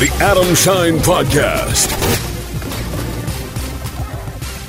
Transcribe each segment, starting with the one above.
The Adam Schein Podcast.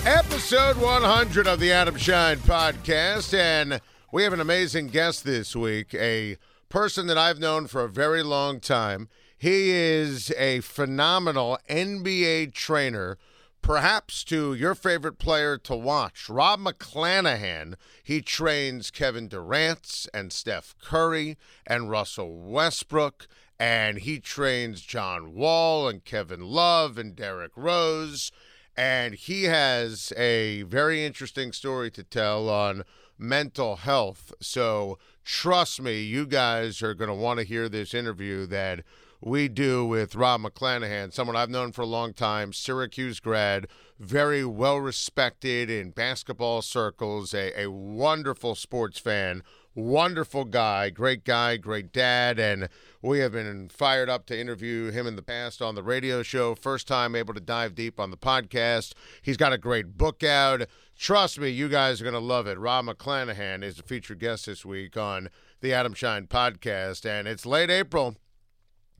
Episode 100 of the Adam Schein Podcast. And we have an amazing guest this week, a person that I've known for a very long time. He is a phenomenal NBA trainer perhaps to your favorite player to watch, Rob McClanaghan. He trains Kevin Durant and Steph Curry and Russell Westbrook, and he trains John Wall and Kevin Love and Derrick Rose. And he has a very interesting story to tell on mental health. So trust me, you guys are going to want to hear this interview that we do with Rob McClanaghan, someone I've known for a long time, Syracuse grad, very well respected in basketball circles, a, a wonderful sports fan, wonderful guy, great guy, great dad, and we have been fired up to interview him in the past on the radio show. First time able to dive deep on the podcast. He's got a great book out. Trust me, you guys are going to love it. Rob McClanaghan is a featured guest this week on the Adam Schein podcast, and it's late April.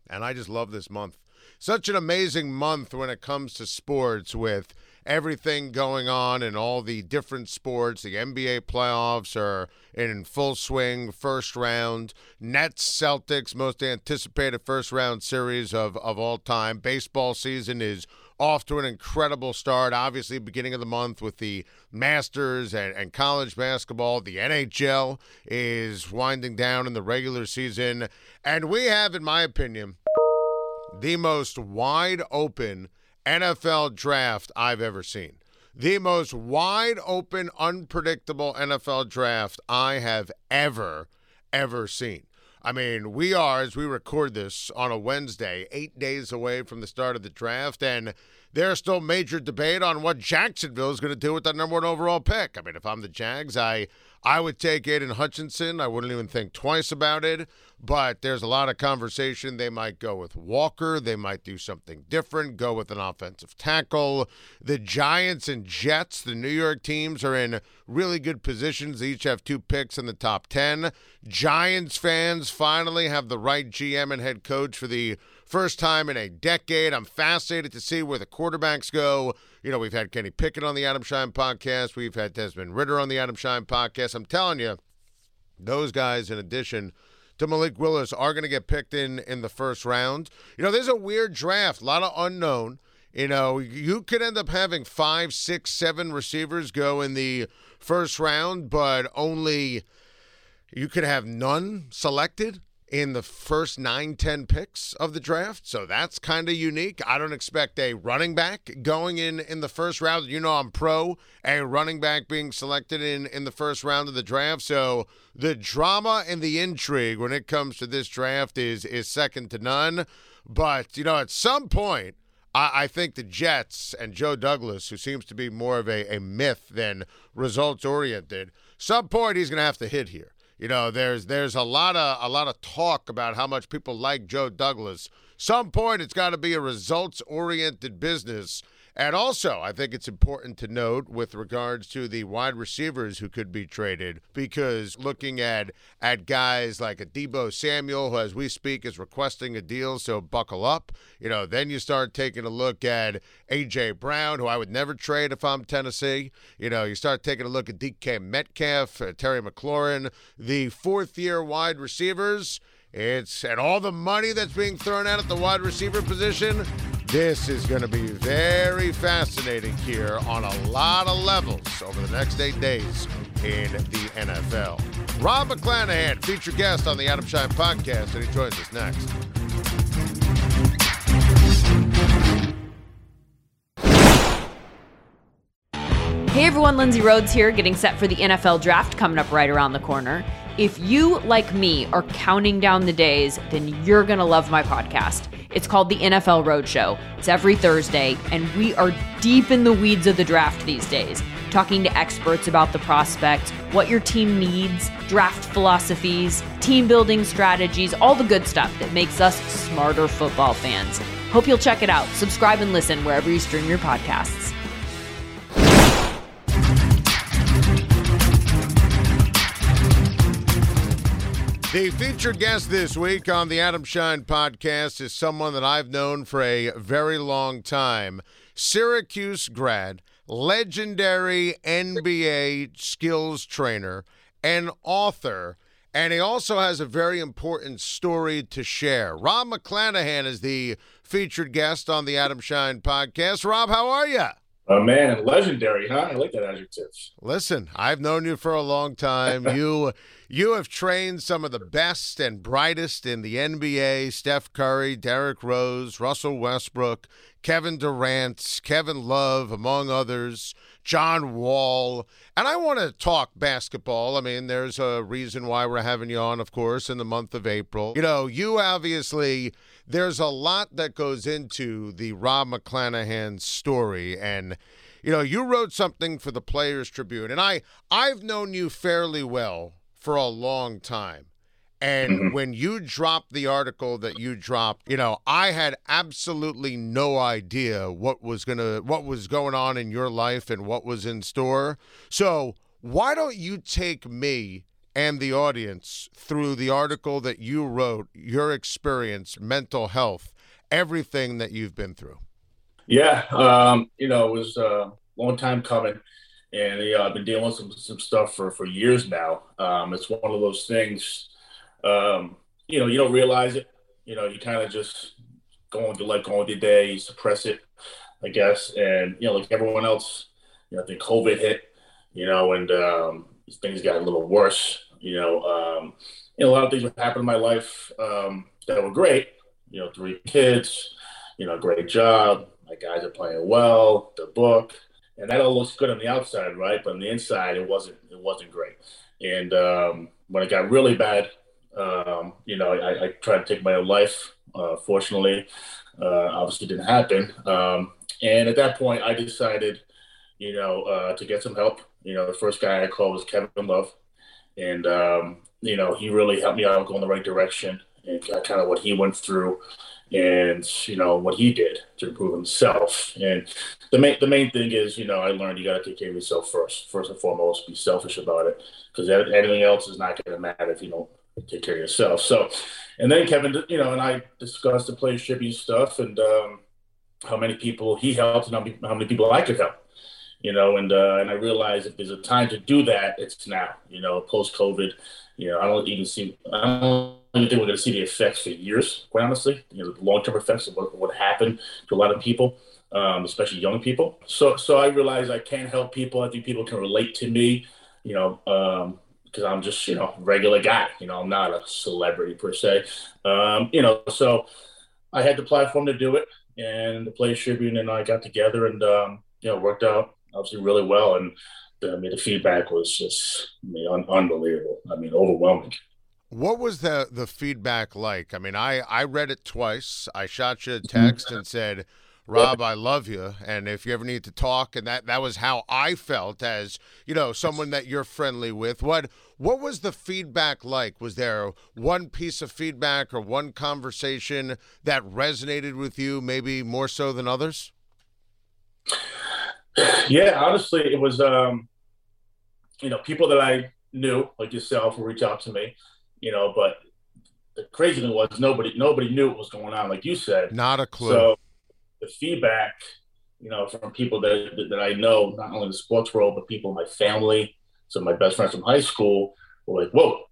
And I just love this month. Such an amazing month when it comes to sports with everything going on in all the different sports. The NBA playoffs are in full swing, first round. Nets, Celtics, most anticipated first round series of, of all time. Baseball season is off to an incredible start. Obviously, beginning of the month with the Masters and, and college basketball. The NHL is winding down in the regular season. And we have, in my opinion, the most wide open NFL draft I've ever seen. The most wide open, unpredictable NFL draft I have ever, ever seen. I mean, we are, as we record this on a Wednesday, eight days away from the start of the draft, and there's still major debate on what Jacksonville is going to do with that number one overall pick. I mean, if I'm the Jags, I I would take Aidan Hutchinson. I wouldn't even think twice about it. But there's a lot of conversation. They might go with Walker. They might do something different, go with an offensive tackle. The Giants and Jets, the New York teams, are in really good positions. They each have two picks in the top 10. Giants fans finally have the right GM and head coach for the first time in a decade. I'm fascinated to see where the quarterbacks go. You know, we've had Kenny Pickett on the Adam Schein podcast. We've had Desmond Ridder on the Adam Schein podcast. I'm telling you, those guys, in addition to Malik Willis, are going to get picked in in the first round. You know, there's a weird draft, a lot of unknown. You know, you could end up having five, six, seven receivers go in the first round, but only you could have none selected in the first nine, ten picks of the draft. So that's kind of unique. I don't expect a running back going in in the first round. You know, I'm pro a running back being selected in in the first round of the draft. So the drama and the intrigue when it comes to this draft is is second to none. But you know, at some point. I, think the Jets and Joe Douglas, who seems to be more of a, a myth than results oriented, some point he's going to have to hit here. You know, there's there's a lot of a lot of talk about how much people like Joe Douglas. Some point it's got to be a results oriented business and also, I think it's important to note with regards to the wide receivers who could be traded, because looking at at guys like a Deebo Samuel, who as we speak is requesting a deal, so buckle up. You know, then you start taking a look at AJ Brown, who I would never trade if I'm Tennessee. You know, you start taking a look at DK Metcalf, uh, Terry McLaurin, the fourth year wide receivers. It's and all the money that's being thrown out at the wide receiver position. This is going to be very fascinating here on a lot of levels over the next eight days in the NFL. Rob McClanaghan, featured guest on the Adam Schein podcast, and he joins us next. Hey everyone, Lindsay Rhodes here, getting set for the NFL draft coming up right around the corner. If you, like me, are counting down the days, then you're going to love my podcast. It's called the NFL Roadshow. It's every Thursday, and we are deep in the weeds of the draft these days, talking to experts about the prospect, what your team needs, draft philosophies, team building strategies, all the good stuff that makes us smarter football fans. Hope you'll check it out. Subscribe and listen wherever you stream your podcasts. The featured guest this week on the Adam Schein podcast is someone that I've known for a very long time. Syracuse grad, legendary NBA skills trainer, and author. And he also has a very important story to share. Rob McClanaghan is the featured guest on the Adam Schein podcast. Rob, how are you? Oh man, legendary, huh? I like that adjective. Listen, I've known you for a long time. you you have trained some of the best and brightest in the NBA: Steph Curry, Derrick Rose, Russell Westbrook, Kevin Durant, Kevin Love, among others. John Wall. And I want to talk basketball. I mean, there's a reason why we're having you on, of course, in the month of April. You know, you obviously, there's a lot that goes into the Rob McClanaghan story. And, you know, you wrote something for the Players Tribune. And I, I've known you fairly well for a long time. And mm-hmm. when you dropped the article that you dropped, you know, I had absolutely no idea what was going to what was going on in your life and what was in store. So, why don't you take me and the audience through the article that you wrote, your experience, mental health, everything that you've been through? Yeah, um, you know, it was a long time coming and yeah, I've been dealing with some, some stuff for, for years now. Um, it's one of those things um, you know, you don't realize it. You know, you kind of just go on to let go of your day, you suppress it, I guess. And, you know, like everyone else, you know, I think COVID hit, you know, and um, things got a little worse, you know. Um, you know, a lot of things happened in my life um, that were great. You know, three kids, you know, great job. My guys are playing well, the book, and that all looks good on the outside, right? But on the inside, it wasn't. It wasn't great. And um, when it got really bad, um, you know, I, I, tried to take my own life. Uh, fortunately, uh, obviously didn't happen. Um, and at that point, I decided, you know, uh, to get some help. You know, the first guy I called was Kevin Love, and um, you know, he really helped me out go in the right direction and kind of what he went through and you know what he did to improve himself. And the main the main thing is, you know, I learned you got to take care of yourself first, first and foremost. Be selfish about it because anything else is not going to matter if you don't take care of yourself. So, and then Kevin, you know, and I discussed the Players Tribune stuff and um, how many people he helped and how many people I could help. You know, and uh, and I realized if there's a time to do that, it's now. You know, post COVID, you know, I don't even see. I don't even think we're going to see the effects for years. Quite honestly, you know, the long term effects of what, what happened to a lot of people. Um, especially young people. So, so I realize I can help people. I think people can relate to me. You know, um, because I'm just you know regular guy. You know, I'm not a celebrity per se. Um, you know, so I had the platform to do it, and the Players Tribune and I got together and um, you know worked out obviously really well. And I mean, the feedback was just I mean, un- unbelievable. I mean, overwhelming. What was the the feedback like? I mean, I I read it twice. I shot you a mm-hmm. text and said Rob, I love you, and if you ever need to talk, and that that was how I felt as you know someone that you're friendly with. What what was the feedback like? Was there one piece of feedback or one conversation that resonated with you, maybe more so than others? Yeah, honestly, it was um, you know people that I knew, like yourself, would reach out to me, you know, but the crazy thing was nobody nobody knew what was going on, like you said. Not a clue. So the feedback, you know, from people that, that I know, not only the sports world, but people in my family, some of my best friends from high school were like, whoa,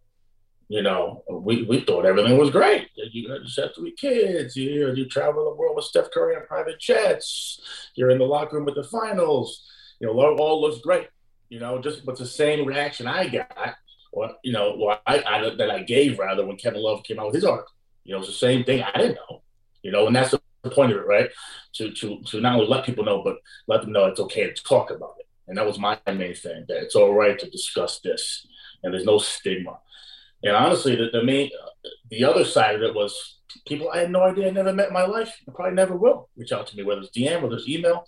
you know, we, we thought everything was great. You, just had three kids. You, you travel the world with Steph Curry on private jets. You're in the locker room with the finals. You know, all, looks great. You know, just but the same reaction I got, or you know, I, I, that I gave rather when Kevin Love came out with his article. You know, it's the same thing. I didn't know. You know, and that's the point of it, right? To to to not only let people know, but let them know it's okay to talk about it. And that was my main thing that it's all right to discuss this, and there's no stigma. And honestly, the, the main the other side of it was people I had no idea I never met in my life, I probably never will reach out to me, whether it's DM, whether it's email.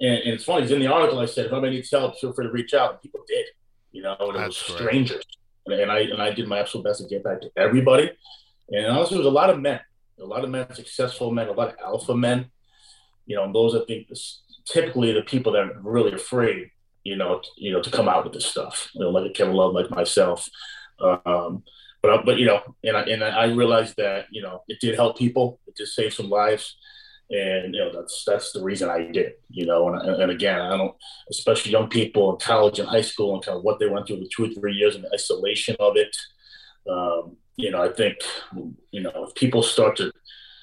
And, and it's funny, it's in the article I said, if anybody needs help, feel free to reach out. And people did, you know, and it was strangers. And I and I did my absolute best to get back to everybody. And honestly, it was a lot of men a lot of men, successful men, a lot of alpha men. You know, and those I think typically the people that are really afraid, you know, you know, to come out with this stuff. You know, like a Kevin Love, like myself. Um, but but you know, and I, and I realized that you know it did help people. It did save some lives, and you know that's that's the reason I did. You know, and, and again, I don't, especially young people in college and high school, and kind of what they went through the two or three years and the isolation of it. Um, you know, I think you know if people start to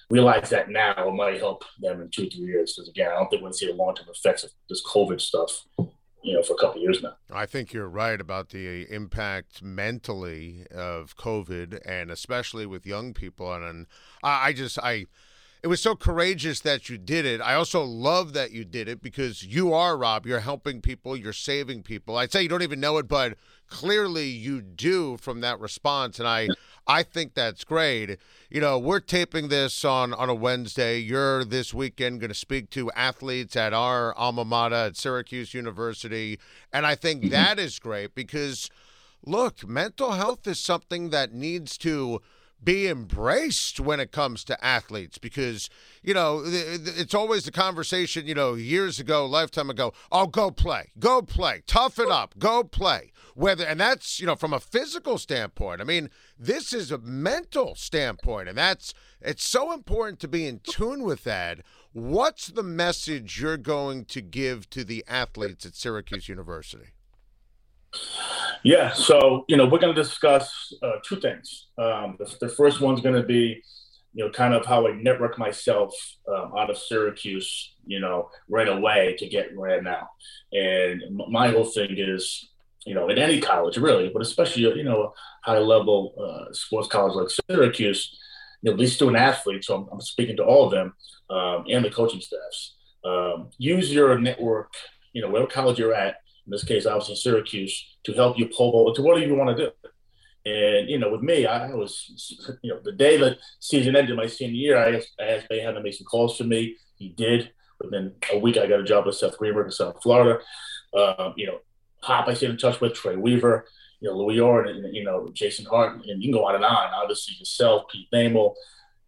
realize that now, it might help them in two, or three years. Because again, I don't think we're going to see the long term effects of this COVID stuff you know, for a couple years now. I think you're right about the impact mentally of COVID, and especially with young people. And, and I just, I, it was so courageous that you did it. I also love that you did it because you are Rob. You're helping people. You're saving people. I'd say you don't even know it, but clearly you do from that response, and I, I think that's great. You know, we're taping this on on a Wednesday. You're this weekend going to speak to athletes at our alma mater at Syracuse University, and I think mm-hmm. that is great because look, mental health is something that needs to be embraced when it comes to athletes because you know it's always the conversation you know years ago lifetime ago oh go play go play toughen up go play. Whether and that's you know from a physical standpoint i mean this is a mental standpoint and that's it's so important to be in tune with that. What's the message you're going to give to the athletes at syracuse university yeah, so you know we're going to discuss uh, two things. Um, the, the, first one's going to be, you know, kind of how I network myself um, out of Syracuse, you know, right away to get right now. And my whole thing is, you know, in any college really, but especially you know a high level uh, sports college like Syracuse, you know, these student athletes. So I'm, I'm speaking to all of them um, and the coaching staffs. Um, use your network, you know, whatever college you're at in this case, obviously Syracuse, to help you pull to whatever you want to do. And you know, with me, I was, you know, the day the season ended, my senior year, I asked, I asked Boeheim to make some calls for me. He did. Within a week, I got a job with Seth Greenberg in South Florida. Um, you know, Pop, I stayed in touch with Troy Weaver, you know, Louis Orr, and, you know, Jason Hart, and you can go on and on. Obviously, yourself, Pete Thamel,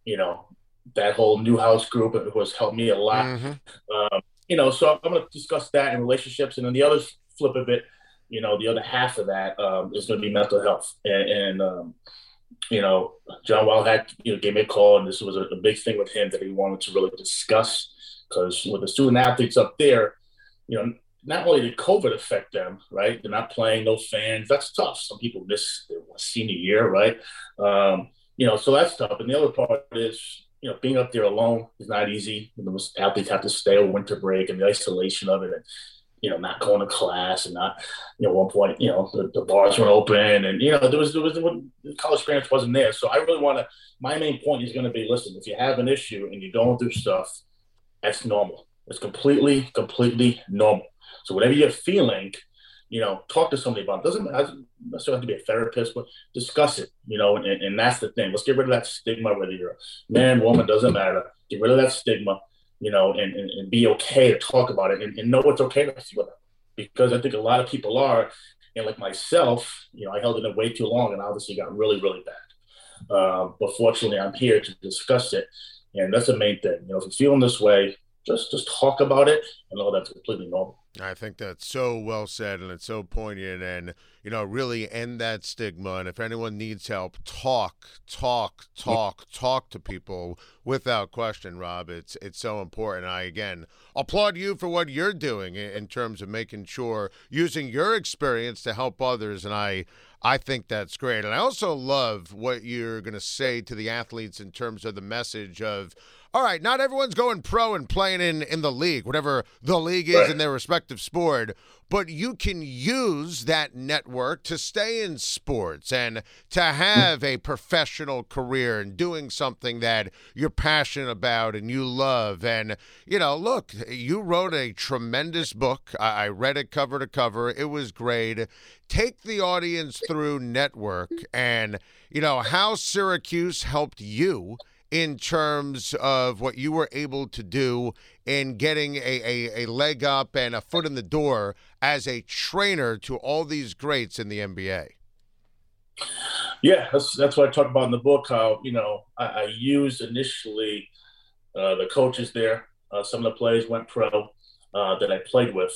you know, that whole Newhouse group it was helped me a lot. Mm-hmm. Um, you know, so I'm going to discuss that in relationships, and then the other flip of it, you know, the other half of that um, is going to be mental health. And, and um, you know, John Wildhack, you know, gave me a call, and this was a, a big thing with him that he wanted to really discuss because with the student athletes up there, you know, not only did COVID affect them, right? They're not playing, no fans. That's tough. Some people miss their senior year, right? Um, you know, so that's tough. And the other part is, you know, being up there alone is not easy. Most athletes have to stay over winter break and the isolation of it. And you know, not going to class and not, you know, one point, you know, the, the bars weren't open and, you know, there was, there was, the college experience wasn't there. So I really want to, my main point is going to be, listen, if you have an issue and you don't do stuff, that's normal. It's completely, completely normal. So whatever you're feeling, you know, talk to somebody about it. Doesn't, doesn't necessarily have to be a therapist, but discuss it, you know, and, and that's the thing. Let's get rid of that stigma, whether you're a man, woman, doesn't matter. Get rid of that stigma you know, and, and, and be okay to talk about it and, and know what's okay with you. Because I think a lot of people are, and like myself, you know, I held it in way too long and obviously got really, really bad. Uh, but fortunately, I'm here to discuss it. And that's the main thing. You know, if you're feeling this way, just just talk about it and know that's completely normal. I think that's so well said and it's so poignant and you know really end that stigma and if anyone needs help talk talk talk talk to people without question Rob. It's it's so important. I again applaud you for what you're doing in terms of making sure using your experience to help others and I I think that's great. And I also love what you're going to say to the athletes in terms of the message of all right, not everyone's going pro and playing in, in the league, whatever the league is right. in their respective sport, but you can use that network to stay in sports and to have a professional career and doing something that you're passionate about and you love. And, you know, look, you wrote a tremendous book. I read it cover to cover, it was great. Take the audience through network and, you know, how Syracuse helped you in terms of what you were able to do in getting a, a, a, leg up and a foot in the door as a trainer to all these greats in the NBA? Yeah, that's, that's what I talk about in the book. How, you know, I, I used initially uh, the coaches there. Uh, some of the players went pro uh, that I played with.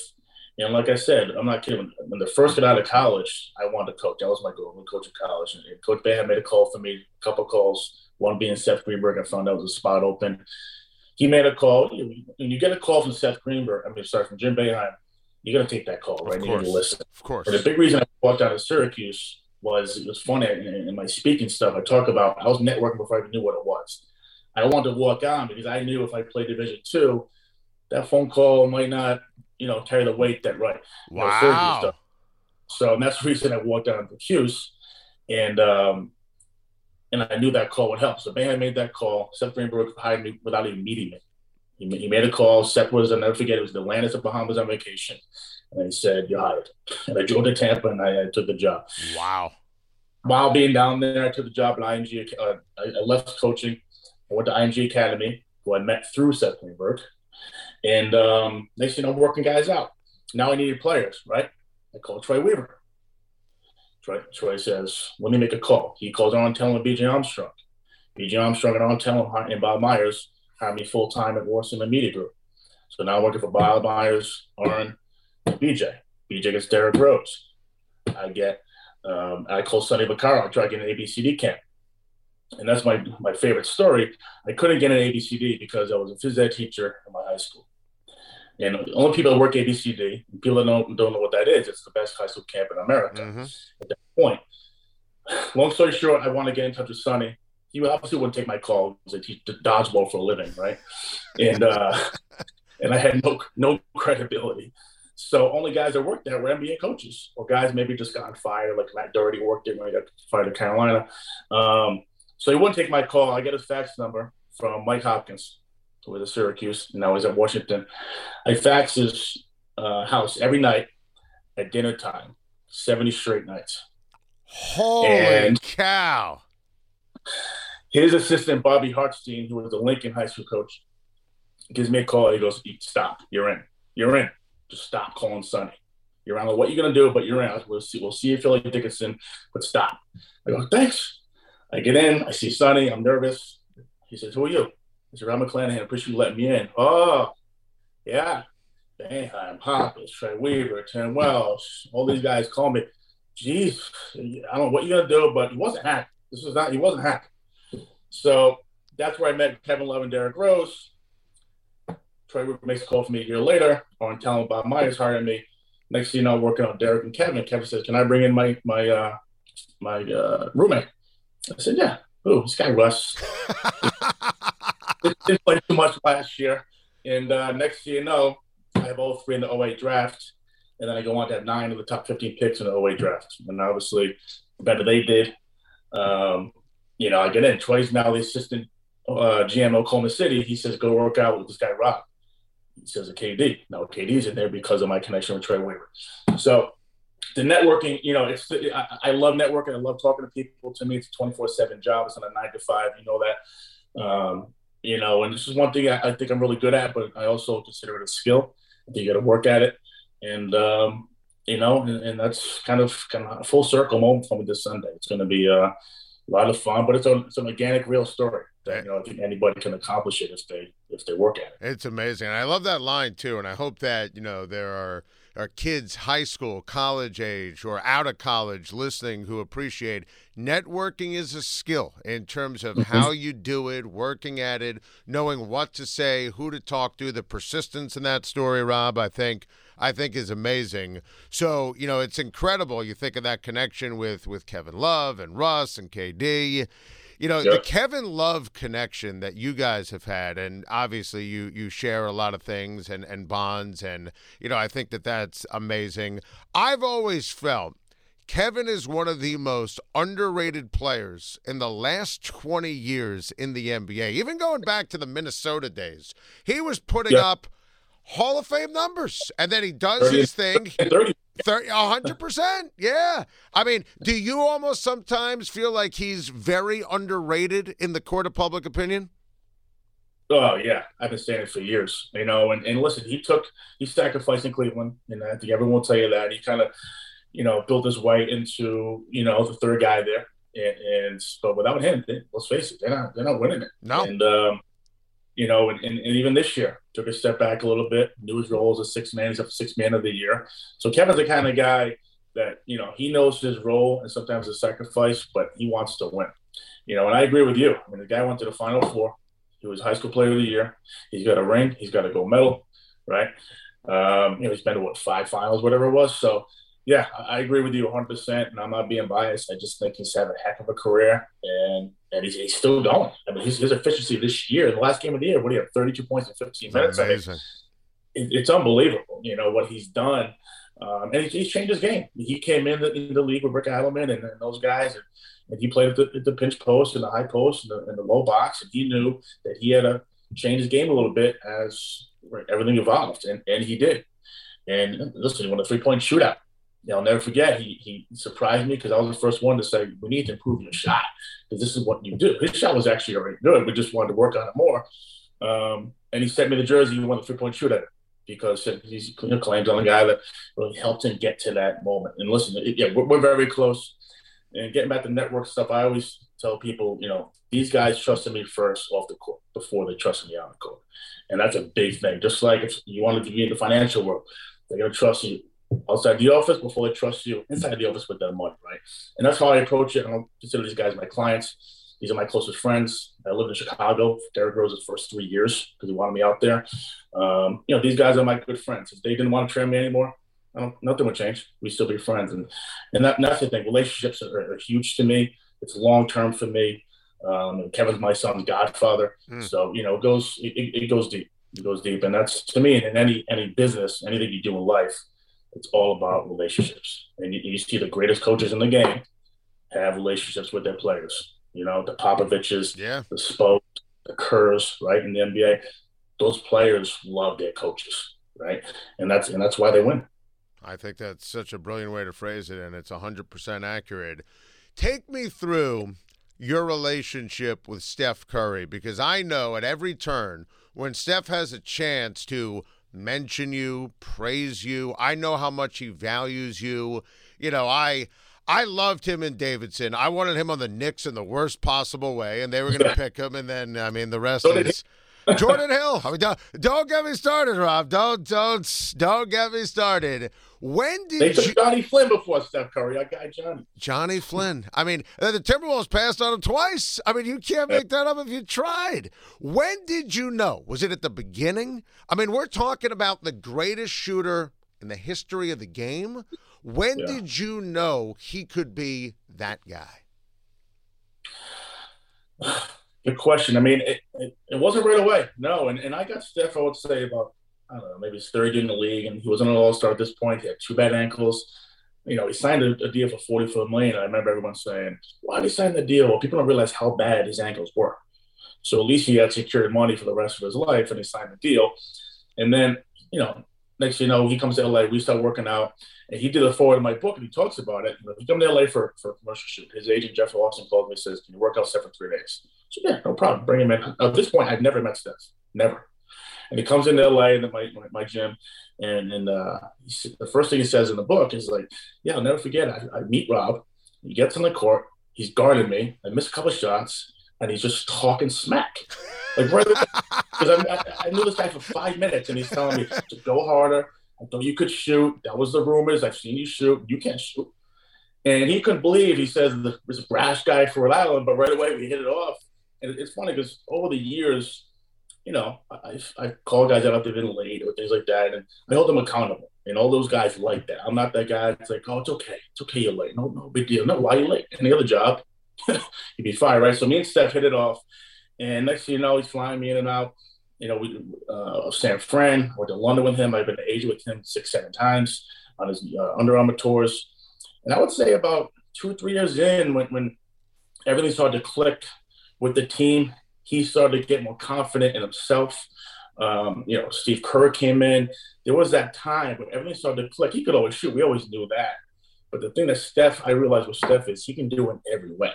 And like I said, I'm not kidding. When the first got out of college, I wanted to coach. That was my goal. to coach in college. And Coach Boeheim made a call for me, a couple calls. One being Seth Greenberg. I found out was a spot open. He made a call. When you get a call from Seth Greenberg, I mean, sorry, from Jim Boeheim, you're going to take that call, right? Of course. You listen. Of course. And the big reason I walked out of Syracuse was it was funny in, in my speaking stuff. I talk about I was networking before I even knew what it was. I wanted to walk on because I knew if I played Division two, that phone call might not, you know, carry the weight that right. you know, Wow. So that's the reason I walked down to Hughes, and um, and I knew that call would help. So Boeheim made that call. Seth Greenberg hired me without even meeting me. He, he made a call. Seth was, I'll never forget, it was the Atlantis of Bahamas on vacation. And he said, You're hired. And I drove to Tampa and I, I took the job. Wow. While being down there, I took the job at IMG. Uh, I, I left coaching. I went to IMG Academy, who I met through Seth Greenberg. And um, next thing I'm working guys out. Now I needed players, right? I called Troy Weaver. Troy, Troy says, let me make a call. He calls Arn Tellem BJ Armstrong. BJ Armstrong and Arn Tellem and Bob Myers hired me full time at Wasserman Media Group. So now I'm working for Bob Myers, Arn, and BJ. BJ gets Derrick Rose. I get, um, I call Sonny Vaccaro. I try to get an ABCD camp. And that's my, my favorite story. I couldn't get an ABCD because I was a phys ed teacher in my high school. And the only people that work ABCD, people that don't, don't know what that is, it's the best high school camp in America Mhm. At that point. Long story short, I want to get in touch with Sonny. He obviously wouldn't take my call because I teach dodgeball for a living, right? And uh, and I had no no credibility. So only guys that worked there were NBA coaches, or guys maybe just got fired, like Matt Doherty worked there when he got fired at Carolina. Um, so he wouldn't take my call. I get his fax number from Mike Hopkins, was at Syracuse, and now he's at Washington. I fax his uh, house every night at dinner time, 70 straight nights. Holy And- cow. his assistant Bobby Hartstein, who was the Lincoln High School coach, gives me a call. He goes, "Stop! You're in. You're in. Just stop calling Sonny. You're on what you're gonna do, but you're in. We'll see. We'll see you, Fairleigh Dickinson, but stop." I go, "Thanks." I get in. I see Sonny. I'm nervous. He says, "Who are you?" "Rob McClanaghan. Appreciate you letting me in." Oh, yeah. Boeheim, Hoppus, Troy Weaver, Tim Welsh, all these guys call me. Jeez, I don't know what you're gonna do, but he wasn't hacked. This was not. He wasn't hacked. So that's where I met Kevin Love and Derrick Rose. Troy Weaver makes a call for me a year later, Arn Tellem Bob Myers hiring me. Next thing you know, I'm working on Derek and Kevin. Kevin says, "Can I bring in my my uh, my uh, roommate?" I said, "Yeah." Ooh, this guy Russ didn't play too much last year, and uh, next year, you know, I have all three in the 08 draft, and then I go on to have nine of the top 15 picks in the 08 draft. And obviously, the better they did, um, you know, I get in. Troy's now the assistant uh, GM Oklahoma City. He says, go work out with this guy, Rob. He says, a KD. Now, KD's in there because of my connection with Troy Weaver. So, the networking, you know, it's I, I love networking. I love talking to people. To me, it's a 24 7 job. It's not a nine to five. You know that. Um, you know, and this is one thing I, I think I'm really good at, but I also consider it a skill. I think you got to work at it. And, um, you know, and, and that's kind of kind of a full circle moment for me this Sunday. It's going to be uh, a lot of fun, but it's, a, it's an organic, real story that, you know, I think anybody can accomplish it if they if they work at it. It's amazing. And I love that line too. And I hope that, you know, there are are kids high school, college age, or out of college listening who appreciate networking is a skill in terms of mm-hmm. how you do it, working at it, knowing what to say, who to talk to, the persistence in that story, Rob, I think I think is amazing. So, you know, it's incredible. You think of that connection with with Kevin Love and Russ and KD. You know, the Kevin Love connection that you guys have had, and obviously you you share a lot of things and and bonds, and you know I think that that's amazing. I've always felt Kevin is one of the most underrated players in the last 20 years in the NBA. Even going back to the Minnesota days, he was putting up Hall of Fame numbers, and then he does Thirty- his thing. 30 Thirty, a hundred percent, yeah. I mean, do you almost sometimes feel like he's very underrated in the court of public opinion? Oh yeah, I've been saying it for years, you know. And, and listen, he took he sacrificed in Cleveland, and I think everyone will tell you that he kind of, you know, built his way into you know the third guy there. And, and but without him, they, let's face it, they're not they're not winning it. No. And um, you know, and, and, and, even this year took a step back a little bit. Knew his role as a six man, he's up six man of the year. So Kevin's the kind of guy that you know he knows his role and sometimes a sacrifice, but he wants to win. You know, and I agree with you. I mean, the guy went to the Final Four. He was high school player of the year. He's got a ring. He's got a gold medal, right? Um, you know, he's been to what five finals, whatever it was. So yeah, I agree with you 100. percent And I'm not being biased. I just think he's had a heck of a career, and and he's, he's still going. I mean, his, his efficiency this year, the last game of the year, what do you have? 32 points in 15 minutes. Amazing. I mean, it, it's unbelievable. You know what he's done, um, and he's, he's, changed his game. He came in the, in the league with Rick Adelman and, and those guys, and, and, he played at the, at the, pinch post and the high post and the, and the low box, and he knew that he had to change his game a little bit as everything evolved, and, and he did. And listen, he won a three point shootout I'll never forget. He he surprised me because I was the first one to say we need to improve your shot because this is what you do. His shot was actually already good. We just wanted to work on it more. Um, and he sent me the jersey. He won the three point shootout because he's you know, claims on the guy that really helped him get to that moment. And listen, it, yeah, we're, we're very close. And getting back to network stuff, I always tell people, you know, these guys trusted me first off the court before they trusted me on the court, and that's a big thing. Just like if you wanted to be in the financial world, they're gonna trust you outside the office before they trust you inside the office with their money, right? And that's how I approach it. I don't consider these guys my clients. These are my closest friends. I lived in Chicago for Derrick Rose's first three years because he wanted me out there. Um, you know, these guys are my good friends. If they didn't want to train me anymore, nothing would change. We still be friends, and and, that, and that's the thing. Relationships are, are huge to me. It's long term for me. Um, Kevin's my son's godfather, mm. so you know it goes it, it goes deep. It goes deep, and that's to me in any any business, anything you do in life it's all about relationships. And you, you see the greatest coaches in the game have relationships with their players. You know, the Popoviches, yeah. the Spo, the Kerrs, right, in the NBA. Those players love their coaches, right? And that's and that's why they win. I think that's such a brilliant way to phrase it, and it's 100% accurate. Take me through your relationship with Steph Curry because I know at every turn when Steph has a chance to mention you, praise you. I know how much he values you. You know, I I loved him in Davidson. I wanted him on the Knicks in the worst possible way, and they were going to pick him. And then, I mean, the rest so is Jordan Hill. I mean, don't, don't get me started, Rob. Don't don't don't get me started. When did they took you, Johnny Flynn before Steph Curry? I got Johnny. Johnny Flynn. I mean, uh, the Timberwolves passed on him twice. I mean, you can't make that up if you tried. When did you know? Was it at the beginning? I mean, we're talking about the greatest shooter in the history of the game. When yeah. did you know he could be that guy? Good question. I mean, it, it, it, wasn't right away. No, and, and I got Steph, I would say, about, I don't know, maybe his third year in the league, and he was an all star at this point. He had two bad ankles. You know, he signed a, a deal for 44 million. I remember everyone saying, why did he sign the deal? Well, people don't realize how bad his ankles were. So at least he had secured money for the rest of his life, and he signed the deal. And then, you know, next you know, he comes to LA. We start working out, and he did a forward in my book, and he talks about it. You know, he come to LA for for a commercial shoot. His agent Jeff Austin called me, and says, "Can you work out Steph for three days?" So yeah, no problem. Bring him in. At this point, I'd never met Steph, never. And he comes into LA and my, my, my gym, and and uh, the first thing he says in the book is like, "Yeah, I'll never forget. I, I meet Rob. He gets on the court. He's guarding me. I miss a couple shots, and he's just talking smack." Like right because I, I, knew this guy for five minutes, and he's telling me to go harder. I thought you could shoot. That was the rumors. I've seen you shoot. You can't shoot. And he couldn't believe. He says this brash guy for Rhode Island, but right away we hit it off. And it's funny because over the years, you know, I, I call guys out if they've been late or things like that, and I hold them accountable. And all those guys like that. I'm not that guy It's like, oh, it's okay. It's okay you're late. No, no big deal. No, why you late? Any other job, you'd be fine, right? So me and Steph hit it off. And next thing you know, he's flying me in and out. You know, we uh, San Fran. Went to London with him. I've been to Asia with him six, seven times on his uh, Under Armour tours. And I would say about two, three years in, when, when everything started to click with the team, he started to get more confident in himself. Um, you know, Steve Kerr came in. There was that time when everything started to click. He could always shoot. We always knew that. But the thing that Steph, I realized with Steph is he can do in every way.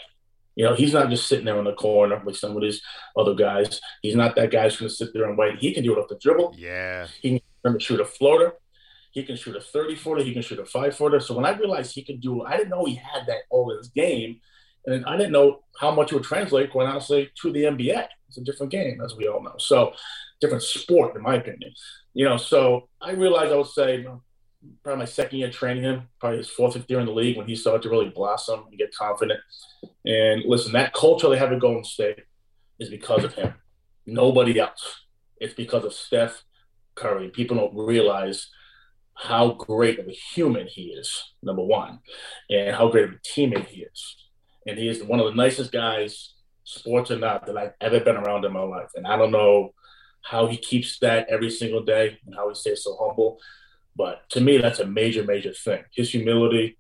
You know, he's not just sitting there in the corner with some of these other guys. He's not that guy who's going to sit there and wait. He can do it off the dribble. Yeah. He can shoot a floater. He can shoot a 30 footer. He can shoot a five footer. So when I realized he could do, it, I didn't know he had that all in his game. And I didn't know how much it would translate, quite honestly, to the NBA. It's a different game, as we all know. So, different sport, in my opinion. You know, so I realized I would say probably my second year training him, probably his fourth, fifth year in the league when he started to really blossom and get confident. And listen, that culture they have at Golden State is because of him. Nobody else. It's because of Steph Curry. People don't realize how great of a human he is, number one, and how great of a teammate he is. And he is one of the nicest guys, sports or not, that I've ever been around in my life. And I don't know how he keeps that every single day and how he stays so humble. But to me, that's a major, major thing. His humility,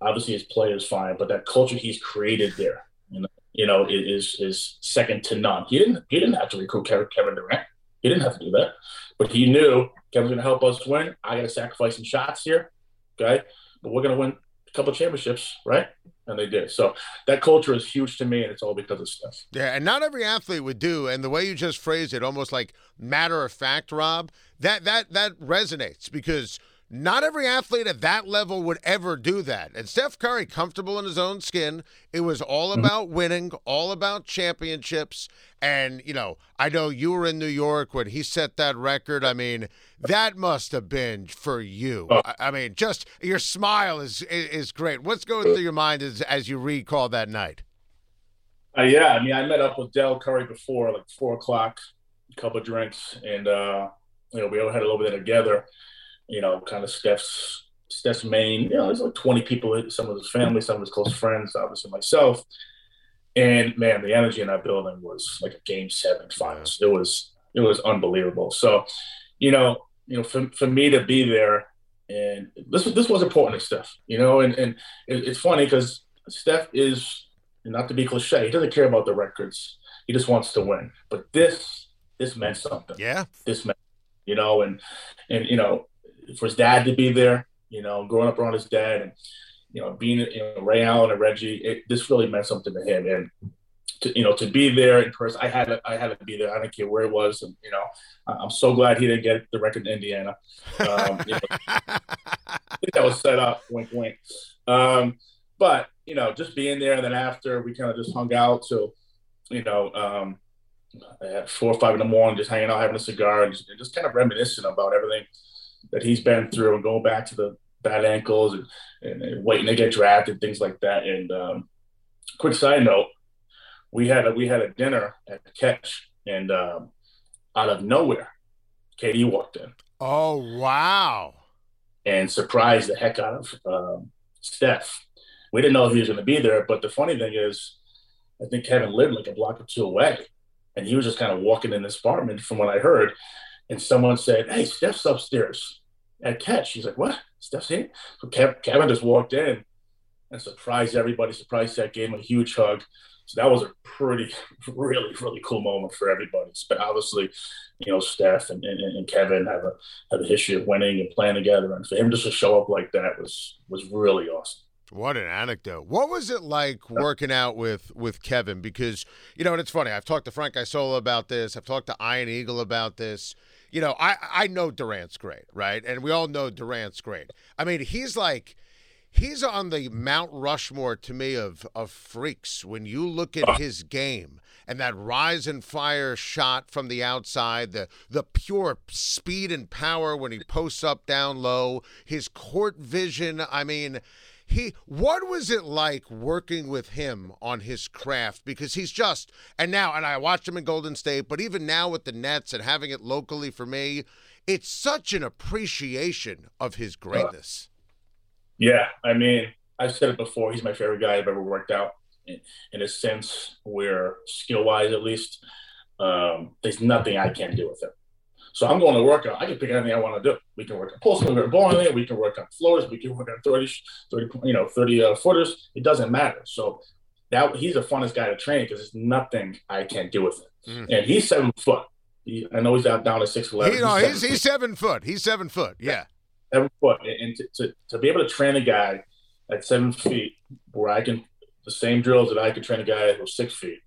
obviously his play is fine, but that culture he's created there, you know, you know is is second to none. He didn't he didn't have to recruit Kevin Durant. He didn't have to do that, but he knew Kevin's going to help us win. I got to sacrifice some shots here, okay? But we're going to win couple championships, right? And they did. So that culture is huge to me, and it's all because of Steph. Yeah, and not every athlete would do. And the way you just phrased it, almost like matter of fact, Rob, that that that resonates because – not every athlete at that level would ever do that. And Steph Curry, comfortable in his own skin, it was all mm-hmm. about winning, all about championships. And, you know, I know you were in New York when he set that record. I mean, that must have been for you. Oh. I mean, just your smile is is great. What's going through your mind as, as you recall that night? Uh, yeah, I mean, I met up with Dell Curry before, like four o'clock, a couple of drinks, and, uh, you know, we all had a little bit together you know, kind of Steph's Steph's main, you know, there's like 20 people, some of his family, some of his close friends, obviously myself. And man, the energy in that building was like a game seven finals. It was it was unbelievable. So, you know, you know, for, for me to be there and this this was important to Steph, you know, and, and it, it's funny because Steph is not to be cliche, he doesn't care about the records. He just wants to win. But this this meant something. Yeah. This meant you know, and and you know, for his dad to be there, you know, growing up around his dad and, you know, being, you know, Ray Allen and Reggie, it, this really meant something to him. And, to, you know, to be there in person, I had to, I had to be there. I don't care where it was. And, you know, I'm so glad he didn't get the record in Indiana. Um, you know, I think that was set up, wink, wink. Um, but, you know, just being there and then after we kind of just hung out till, you know, um, at four or five in the morning, just hanging out, having a cigar and just, and just kind of reminiscing about everything that he's been through and going back to the bad ankles and, and, and waiting to get drafted, things like that. And um, quick side note, we had a, we had a dinner at catch, and um, out of nowhere, KD walked in. Oh wow! And surprised the heck out of um, Steph. We didn't know he was going to be there, but the funny thing is, I think Kevin lived like a block or two away, and he was just kind of walking in this apartment, from what I heard and someone said, "Hey, Steph's upstairs at catch." He's like, "What? Steph's here?" So Kevin just walked in and surprised everybody. Surprised that gave him a huge hug. So that was a pretty, really, really cool moment for everybody. But obviously, you know, Steph and, and, and, Kevin have a have a history of winning and playing together, and for him just to show up like that was was really awesome. What an anecdote! What was it like working out with with Kevin? Because you know, and it's funny. I've talked to Frank Isola about this. I've talked to Ian Eagle about this you know, I I know Durant's great, right? And we all know Durant's great. I mean, he's like he's on the Mount Rushmore to me of of freaks when you look at ah. his game and that rise and fire shot from the outside, the the pure speed and power when he posts up down low, his court vision, I mean, he what was it like working with him on his craft because he's just and now and I watched him in Golden State but even now with the Nets and having it locally for me it's such an appreciation of his greatness. Yeah, I mean, I've said it before, he's my favorite guy I've ever worked out in, in a sense where skill-wise at least um, there's nothing I can't do with him. So I'm going to work on, I can pick anything I want to do. We can work on pulse, we can work on bowling, we can work on floaters, we can work on 30, 30 you know, 30 uh, footers. It doesn't matter. So that he's the funnest guy to train because there's nothing I can't do with him. Mm. And he's seven foot. He, I know he's out down to six eleven. He, no, he's, he's, he's seven foot. He's seven foot. Yeah, seven foot. And to, to, to be able to train a guy at seven feet, where I can the same drills that I could train a guy who's six feet,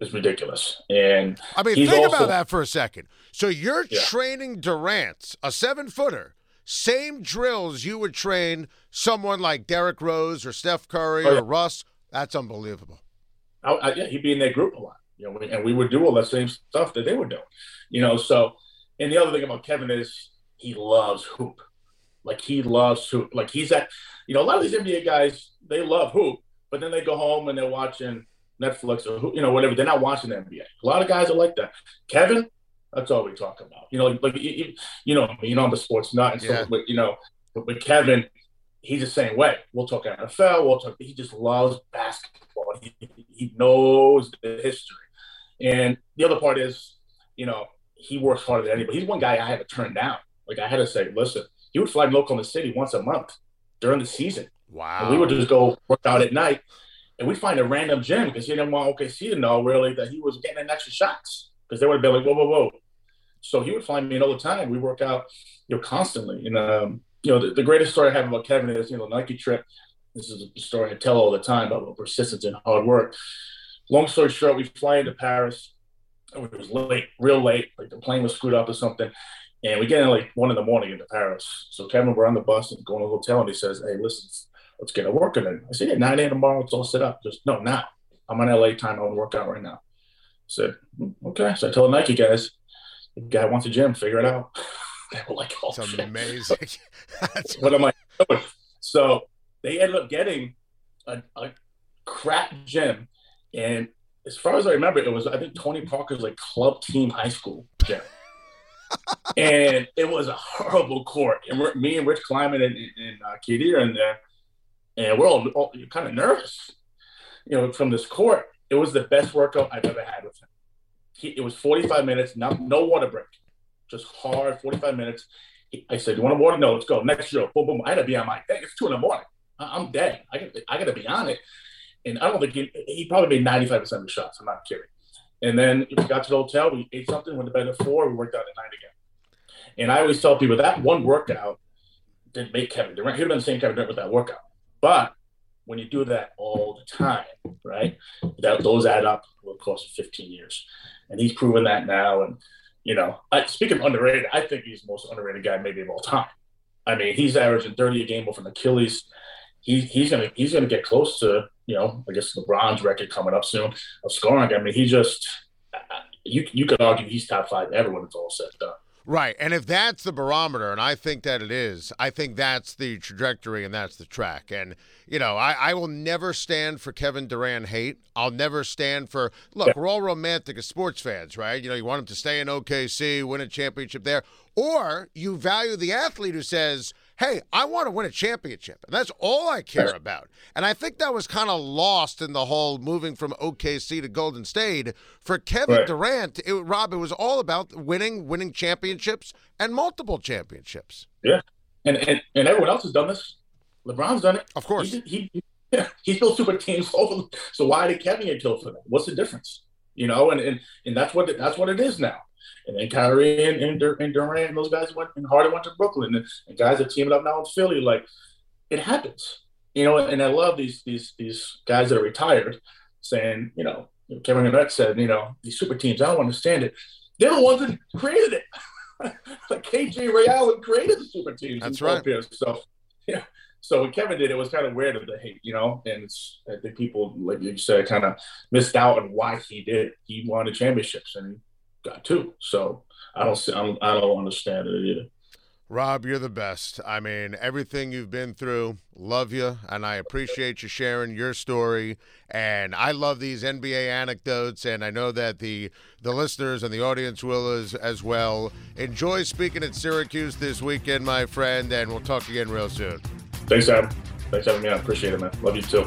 is ridiculous. And I mean, think also, about that for a second. So you're yeah. training Durant, a seven footer, same drills you would train someone like Derrick Rose or Steph Curry oh, yeah. or Russ. That's unbelievable. I, I, yeah, he'd be in that group a lot. You know, and we would do all that same stuff that they were doing. You know, so and the other thing about Kevin is he loves hoop. Like he loves hoop. Like he's at, you know, a lot of these NBA guys they love hoop, but then they go home and they're watching Netflix or you know whatever. They're not watching the NBA. A lot of guys are like that. Kevin, that's all we talk about. You know, like, like you, you know, you know, I'm a sports nut, and so yeah. but you know, but, but Kevin, he's the same way. We'll talk NFL. We'll talk. He just loves basketball. He, he knows the history, and the other part is, you know, he works harder than anybody. He's one guy I had to turn down. Like I had to say, listen, he would fly to Oklahoma City once a month during the season. Wow. And we would just go work out at night and we find a random gym because he didn't want OKC to know really that he was getting an extra shots because they would have been like, whoa, whoa, whoa. So he would find me all the time. We work out, you know, constantly. And um, you know, the, the, greatest story I have about Kevin is, you know, Nike trip. This is a story I tell all the time about persistence and hard work. Long story short, we fly into Paris. It was late, real late. Like the plane was screwed up or something. And we get in like one in the morning into Paris. So Kevin, we're on the bus and going to the hotel, and he says, "Hey, listen, let's get a workout in." I said, "Yeah, 9 a.m. tomorrow. It's all set up. Just no, now. I'm on LA time. I want to work out right now." I said, hmm, "Okay." So I told the Nike guys, "The guy wants a gym. Figure it out." they were like, "Oh, That's amazing." what am I doing? So they ended up getting a, a crap gym, and as far as I remember, it was I think Tony Parker's like club team high school gym and it was a horrible court. And we're, me and Rich Kleiman and, and uh, Katie are in there, and we're all, all kind of nervous, you know, from this court. It was the best workout I've ever had with him. He, it was 45 minutes, no, no water break, just hard 45 minutes. I said, "You want a water? No, let's go. Next show, boom, boom. I had to be on my. It's two in the morning. I'm dead. I got, I got to be on it." And I don't think he, he probably made 95 percent of the shots. I'm not kidding. And then we got to the hotel. We ate something. Went to bed at four. We worked out at nine again. And I always tell people that one workout didn't make Kevin Durant. He'd have been the same Kevin Durant with that workout. But when you do that all the time, right, that those add up over the course of 15 years. And he's proven that now. And, you know, I, speaking of underrated, I think he's the most underrated guy maybe of all time. I mean, he's averaging 30 a game with an Achilles. He, he's gonna he's gonna get close to you know I guess LeBron's record coming up soon of scoring. I mean, he just you you could argue he's top five ever when it's all said and done. Right. And if that's the barometer, and I think that it is, I think that's the trajectory and that's the track. And, you know, I, I will never stand for Kevin Durant hate. I'll never stand for, look, we're all romantic as sports fans, right? You know, you want him to stay in OKC, win a championship there. Or you value the athlete who says, hey, I want to win a championship. And that's all I care about. And I think that was kind of lost in the whole moving from OKC to Golden State. For Kevin right. Durant, it, Rob, it was all about winning, winning championships and multiple championships. Yeah. And, and, and everyone else has done this. LeBron's done it. Of course. He, he, he yeah, he's built super teams. So why did Kevin get killed for that? What's the difference? You know, and, and, and that's what that's what it is now. And then Kyrie and, and, and Durant and those guys went and Harden went to Brooklyn and, and guys are teaming up now in Philly. Like it happens, you know. And I love these these these guys that are retired saying, you know, Kevin Garnett said, you know, these super teams. I don't understand it. They're the ones that created it. like KJ Ray Allen created the super teams. That's right. So yeah. So when Kevin did, it was kind of weird of the hate, you know, and it's, I think people, like you said, kind of missed out on why he did. He wanted championships, and got two. So I don't see, I don't, I don't understand it either. Rob, you're the best. I mean, everything you've been through, love you, and I appreciate you sharing your story. And I love these NBA anecdotes, and I know that the the listeners and the audience will as as well. Enjoy speaking at Syracuse this weekend, my friend, and we'll talk again real soon. Thanks, Adam. Thanks for having me. I appreciate it, man. Love you too.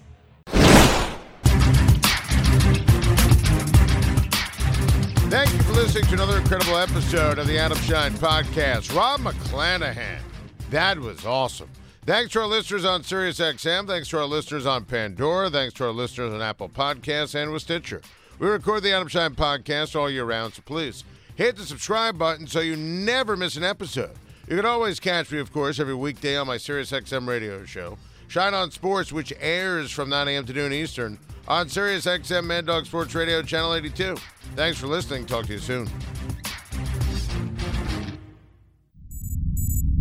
Listening to another incredible episode of the Adam Schein Podcast. Rob McClanaghan, that was awesome. Thanks to our listeners on SiriusXM. Thanks to our listeners on Pandora. Thanks to our listeners on Apple Podcasts and with Stitcher. We record the Adam Schein podcast all year round, so please hit the subscribe button so you never miss an episode. You can always catch me, of course, every weekday on my SiriusXM radio show, Schein on Sports, which airs from 9 a.m. to noon Eastern on SiriusXM Mad Dog Sports Radio, Channel 82. Thanks for listening. Talk to you soon.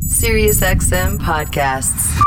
SiriusXM podcasts.